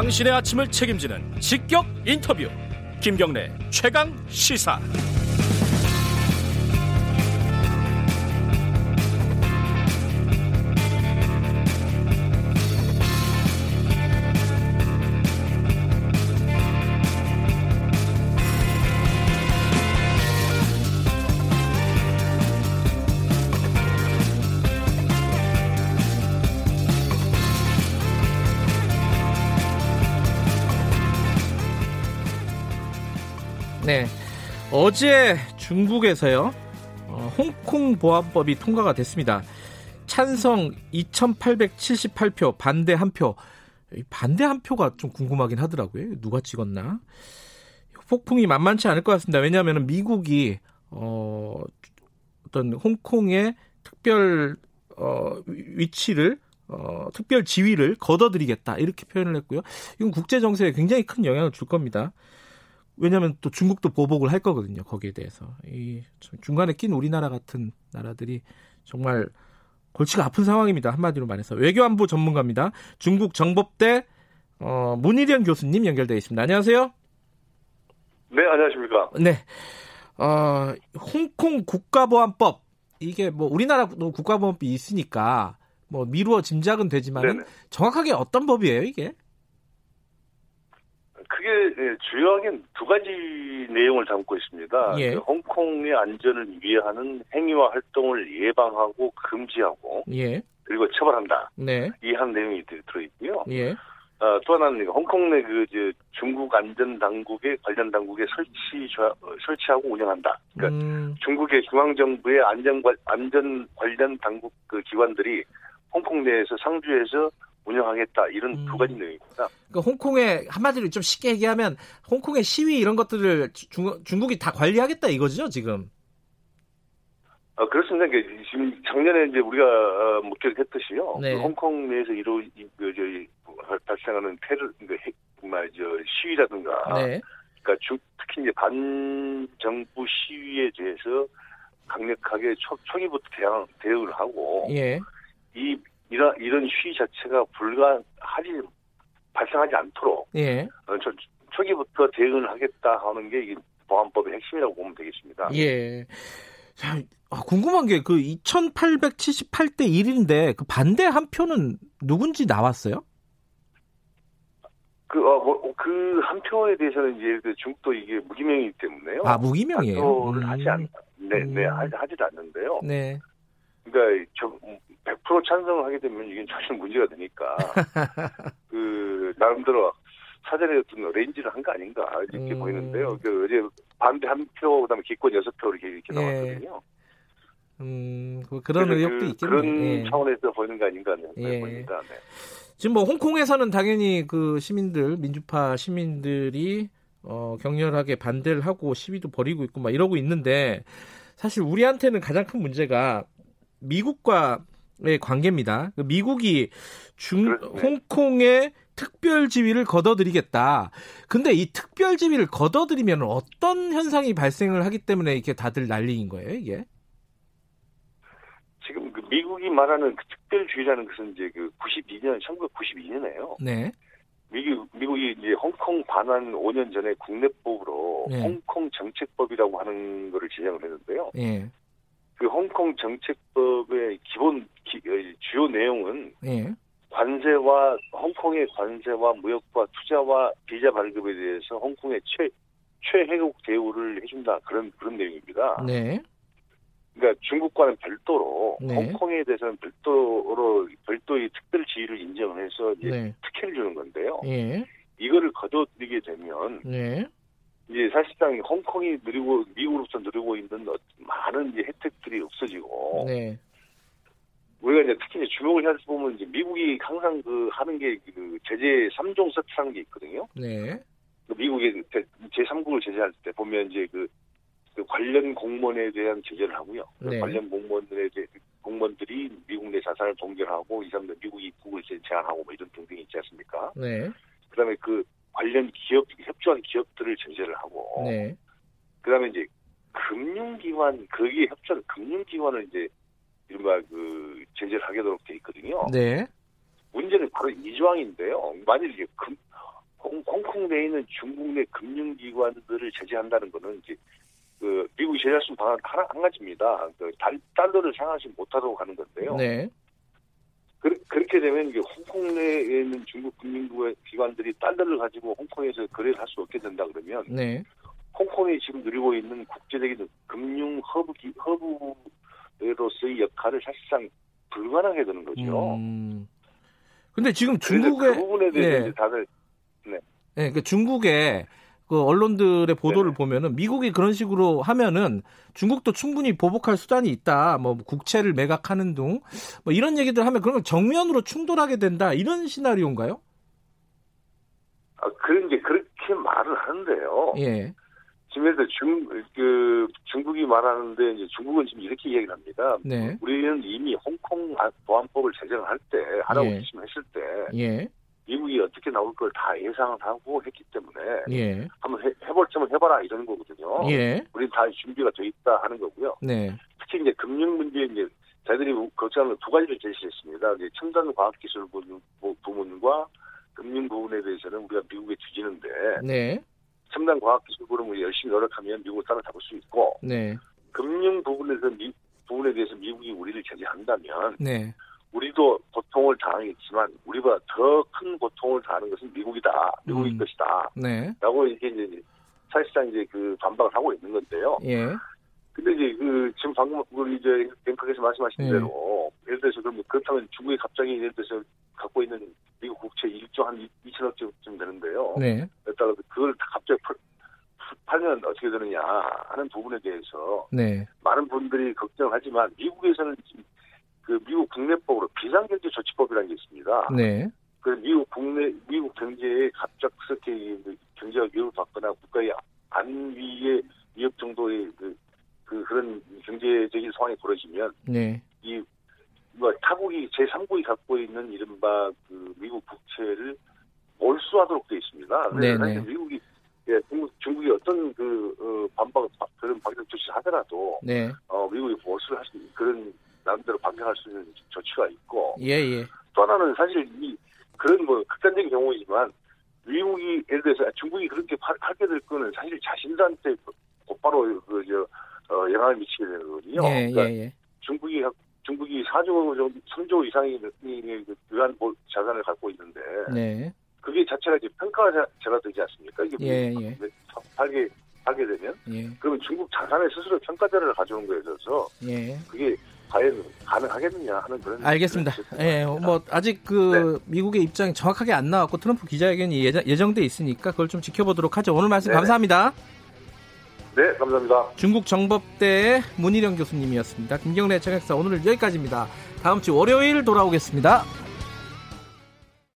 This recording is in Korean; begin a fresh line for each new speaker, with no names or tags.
당신의 아침을 책임지는 직격 인터뷰. 김경래 최강 시사
네. 어제 중국에서요. 어, 홍콩 보안법이 통과가 됐습니다. 찬성 2,878표, 반대 한 표. 반대 한 표가 좀 궁금하긴 하더라고요. 누가 찍었나? 폭풍이 만만치 않을 것 같습니다. 왜냐하면 미국이 어, 어떤 홍콩의 특별 어, 위치를 어, 특별 지위를 걷어들이겠다 이렇게 표현을 했고요. 이건 국제 정세에 굉장히 큰 영향을 줄 겁니다. 왜냐하면 또 중국도 보복을 할 거거든요. 거기에 대해서 이 중간에 낀 우리나라 같은 나라들이 정말 골치가 아픈 상황입니다. 한마디로 말해서 외교안보 전문가입니다. 중국 정법대 어, 문희련 교수님 연결되어 있습니다. 안녕하세요.
네, 안녕하십니까.
네. 어, 홍콩 국가보안법 이게 뭐 우리나라도 국가보안법이 있으니까 뭐 미루어 짐작은 되지만 정확하게 어떤 법이에요, 이게?
그게 예, 주요하게 두 가지 내용을 담고 있습니다.
예.
홍콩의 안전을 위해하는 행위와 활동을 예방하고 금지하고
예.
그리고 처벌한다.
네.
이 한 내용이 들- 들어있고요.
예.
어, 또 하나는 홍콩 내그 중국 안전 당국의 관련 당국에 설치 어, 설치하고 운영한다. 그러니까
음,
중국의 중앙 정부의 안전 관 안전 관련 당국 그 기관들이 홍콩 내에서 상주해서 운영하겠다 이런
음.
두 가지 내용입니다.
그러니까 홍콩에 한마디로 좀 쉽게 얘기하면 홍콩의 시위 이런 것들을 중, 중국이 다 관리하겠다 이거죠, 지금.
어, 그렇습니다. 이게 지금 작년에 이제 우리가 어, 목격했듯이요.
네.
그 홍콩 내에서 이루 이- 그 저희 발생하는 테러, 그 핵, 정말 저 시위라든가,
네.
그러니까 중- 특히 이제 반정부 시위에 대해서 강력하게 초, 초기부터 대응, 대응을 하고
예.
이 이런 이런 시위 자체가 불가하지 발생하지 않도록
예.
어, 초, 초기부터 대응을 하겠다 하는 게 이게 보안법의 핵심이라고 보면 되겠습니다.
예. 자, 아, 궁금한 게 그 2878대 1인데 그 반대 한 표는 누군지 나왔어요?
그, 어, 뭐, 그, 한 표에 대해서는 이제 그 중국도 이게 무기명이기 때문에요.
아, 무기명이에요. 음.
하지 않, 네, 네,
음.
하지, 하지도 않는데요.
네.
그러니까, 저, 100% 찬성을 하게 되면 이게 전혀 문제가 되니까, 그, 나름대로 사전에 어떤 arrange를 한 거 아닌가, 이렇게
음.
보이는데요. 그, 어제 반대 한 표, 그 다음에 기권 여섯 표 이렇게, 이렇게
예.
나왔거든요.
음, 그- 그런 의혹도
그,
있겠네요.
그런
예.
차원에서 보이는 거 아닌가 네,
예.
보입니다. 네.
지금 뭐 홍콩에서는 당연히 그 시민들 민주파 시민들이 어, 격렬하게 반대를 하고 시위도 벌이고 있고 막 이러고 있는데 사실 우리한테는 가장 큰 문제가 미국과 의 관계입니다. 그 미국이 중
그렇네.
홍콩의 특별 지위를 걷어들이겠다. 근데 이 특별 지위를 걷어들이면 어떤 현상이 발생을 하기 때문에 이렇게 다들 난리인 거예요, 이게?
지금 그 미국이 말하는 그 특별주의라는 것은 이제 그 92년, 1992년에요.
네.
미국, 미국이 이제 홍콩 반환 5년 전에 국내법으로
네.
홍콩 정책법이라고 하는 거를 제정을 했는데요.
예.
그 홍콩 정책법의 기본 기- 어, 주요 내용은
예.
관세와 홍콩의 관세와 무역과 투자와 비자 발급에 대해서 홍콩의 최 최혜국 대우를 해준다 그런 그런 내용입니다.
네.
그러니까 중국과는 별도로
네.
홍콩에 대해서는 별도로 별도의 특별 지위를 인정해서
네.
특혜를 주는 건데요.
예.
이거를 거둬들이게 되면
네.
이제 사실상 홍콩이 누리고 미국으로부터 누리고 있는 어- 많은 이제 혜택들이 없어지고
네.
우리가 이제 특히 이제 주목을 해서 보면 이제 미국이 항상 그 하는 게 그 제재 3종 세트라는 게 있거든요.
네.
그 미국의 제 3국을 제재할 때 보면 이제 그, 그 관련 공무원에 대한 제재를 하고요. 그
네.
관련 공무원들에 대 공무원들이 미국 내 자산을 동결하고 이 사람들 미국 입국을 제- 제한하고 뭐 이런 등등이 있지 않습니까?
네.
그다음에 그 관련 기업 협조한 기업들을 제재를 하고
네.
그다음에 이제 금융기관 거기에 협조한 금융기관을 이제 이른바 그 제재를 하게 되도록 돼 있거든요.
네.
문제는 바로 이 조항인데요. 만일 이게 금, 홍 콩 내에 있는 중국 내 금융기관들을 제재한다는 거는 이제 그 미국이 제재할 수 있는 방안 하나 한 가지입니다. 그 달, 달러를 상하지 못하도록 하는 건데요.
네.
그, 렇게 되면 이게 홍콩 내에 있는 중국 금융기관들이 달러를 가지고 홍콩에서 거래를 할 수 없게 된다 그러면
네.
홍콩이 지금 누리고 있는 국제적인 금융 허브 기, 허브로서의 역할을 사실상 불가능하게 되는 거죠.
음. 근데 지금 중국의
그 부분에 대해서
예.
이제 다들
네, 그 중국의 그 언론들의 보도를
네.
보면은 미국이 그런 식으로 하면은 중국도 충분히 보복할 수단이 있다. 뭐 국채를 매각하는 등뭐 이런 얘기들 하면 건 정면으로 충돌하게 된다. 이런 시나리오인가요?
아, 그런 게 그렇게 말을 하는데요.
예.
지금 예를 들어 중, 그, 중국이 말하는데, 이제 중국은 지금 이렇게 얘기를 합니다.
네.
우리는 이미 홍콩 보안법을 제정할 때, 하라고
예.
지침했을 때,
예.
미국이 어떻게 나올 걸 다 예상을 하고 했기 때문에,
예.
한번 해, 해볼 점은 해봐라, 이러는 거거든요.
예.
우린 다 준비가 돼 있다 하는 거고요.
네.
특히 이제 금융 문제, 이제, 저희들이 걱정하는 두 가지를 제시했습니다. 이제 첨단 과학기술 부문- 부문과 금융 부분에 대해서는 우리가 미국에 뒤지는데,
네.
첨단 과학기술 부분을 열심히 노력하면 미국을 따라잡을 수 있고,
네.
금융 부분에서 미, 부분에 대해서 미국이 우리를 제재한다면
네.
우리도 고통을 당하겠지만 우리보다 더 큰 고통을 당하는 것은 미국이다. 미국일
음.
것이다.
네.
라고 이게 이제 사실상 이제 그 반박을 하고 있는 건데요.
예.
근데 이제 그 지금 방금 우리 이제 뱅크에서 말씀하신
네.
대로 예를 들어서 그럼 그렇다면 중국이 갑자기 예를 들어서 갖고 있는 미국 국채 1조 한 2천억 쯤 되는데요.
네.
그렇다고 그걸 다 갑자기 풀, 팔면 어떻게 되느냐 하는 부분에 대해서
네.
많은 분들이 걱정을 하지만 미국에서는 지금 그 미국 국내법으로 비상경제 조치법이라는 게 있습니다.
네.
그 미국 국내 미국 경제에 갑작스럽게 이 경제가 위협을 받거나 국가의 안위에 위협 정도의 그, 그 그런 경제적인 상황이 벌어지면
네.
이 뭐 타국이 제 3국이 갖고 있는 이른바 그 미국 국채를 몰수하도록 되어 있습니다. 그래서
네네.
사실 미국이 예, 중국, 중국이 어떤 그 어, 반박 그런 방역 조치를 하더라도
네.
어, 미국이 몰수를 할 수 있는 그런 나름대로 반격할 수 있는 조치가 있고
예, 예.
또 하나는 사실 이 그런 뭐 극단적인 경우이지만 미국이 예를 들어서 중국이 그렇게 하- 하게 될 거는 사실 자신들한테 곧바로 그저 어, 영향을 미치게 되는 거거든요.
예,
그러니까
예, 예.
중국이 중국이 4조 정도, 3조 이상의 그 유한 보- 자산을 갖고 있는데
네.
그게 자체가 이제 평가제가 되지 않습니까? 이게
예, 예.
팔게 하게 되면
예.
그러면 중국 자산에 스스로 평가제를 가져온 거에 있어서
예.
그게 과연 가능하겠느냐 하는 그런
알겠습니다. 예, 뭐 아직 그 미국의 입장이 정확하게 안 나왔고 트럼프 기자회견이 예정, 예정 돼 있으니까 그걸 좀 지켜보도록 하죠. 오늘 말씀
네네.
감사합니다.
네, 감사합니다.
중국 정법대 문희령 교수님이었습니다. 김경래 청약사 오늘은 여기까지입니다. 다음 주 월요일 돌아오겠습니다.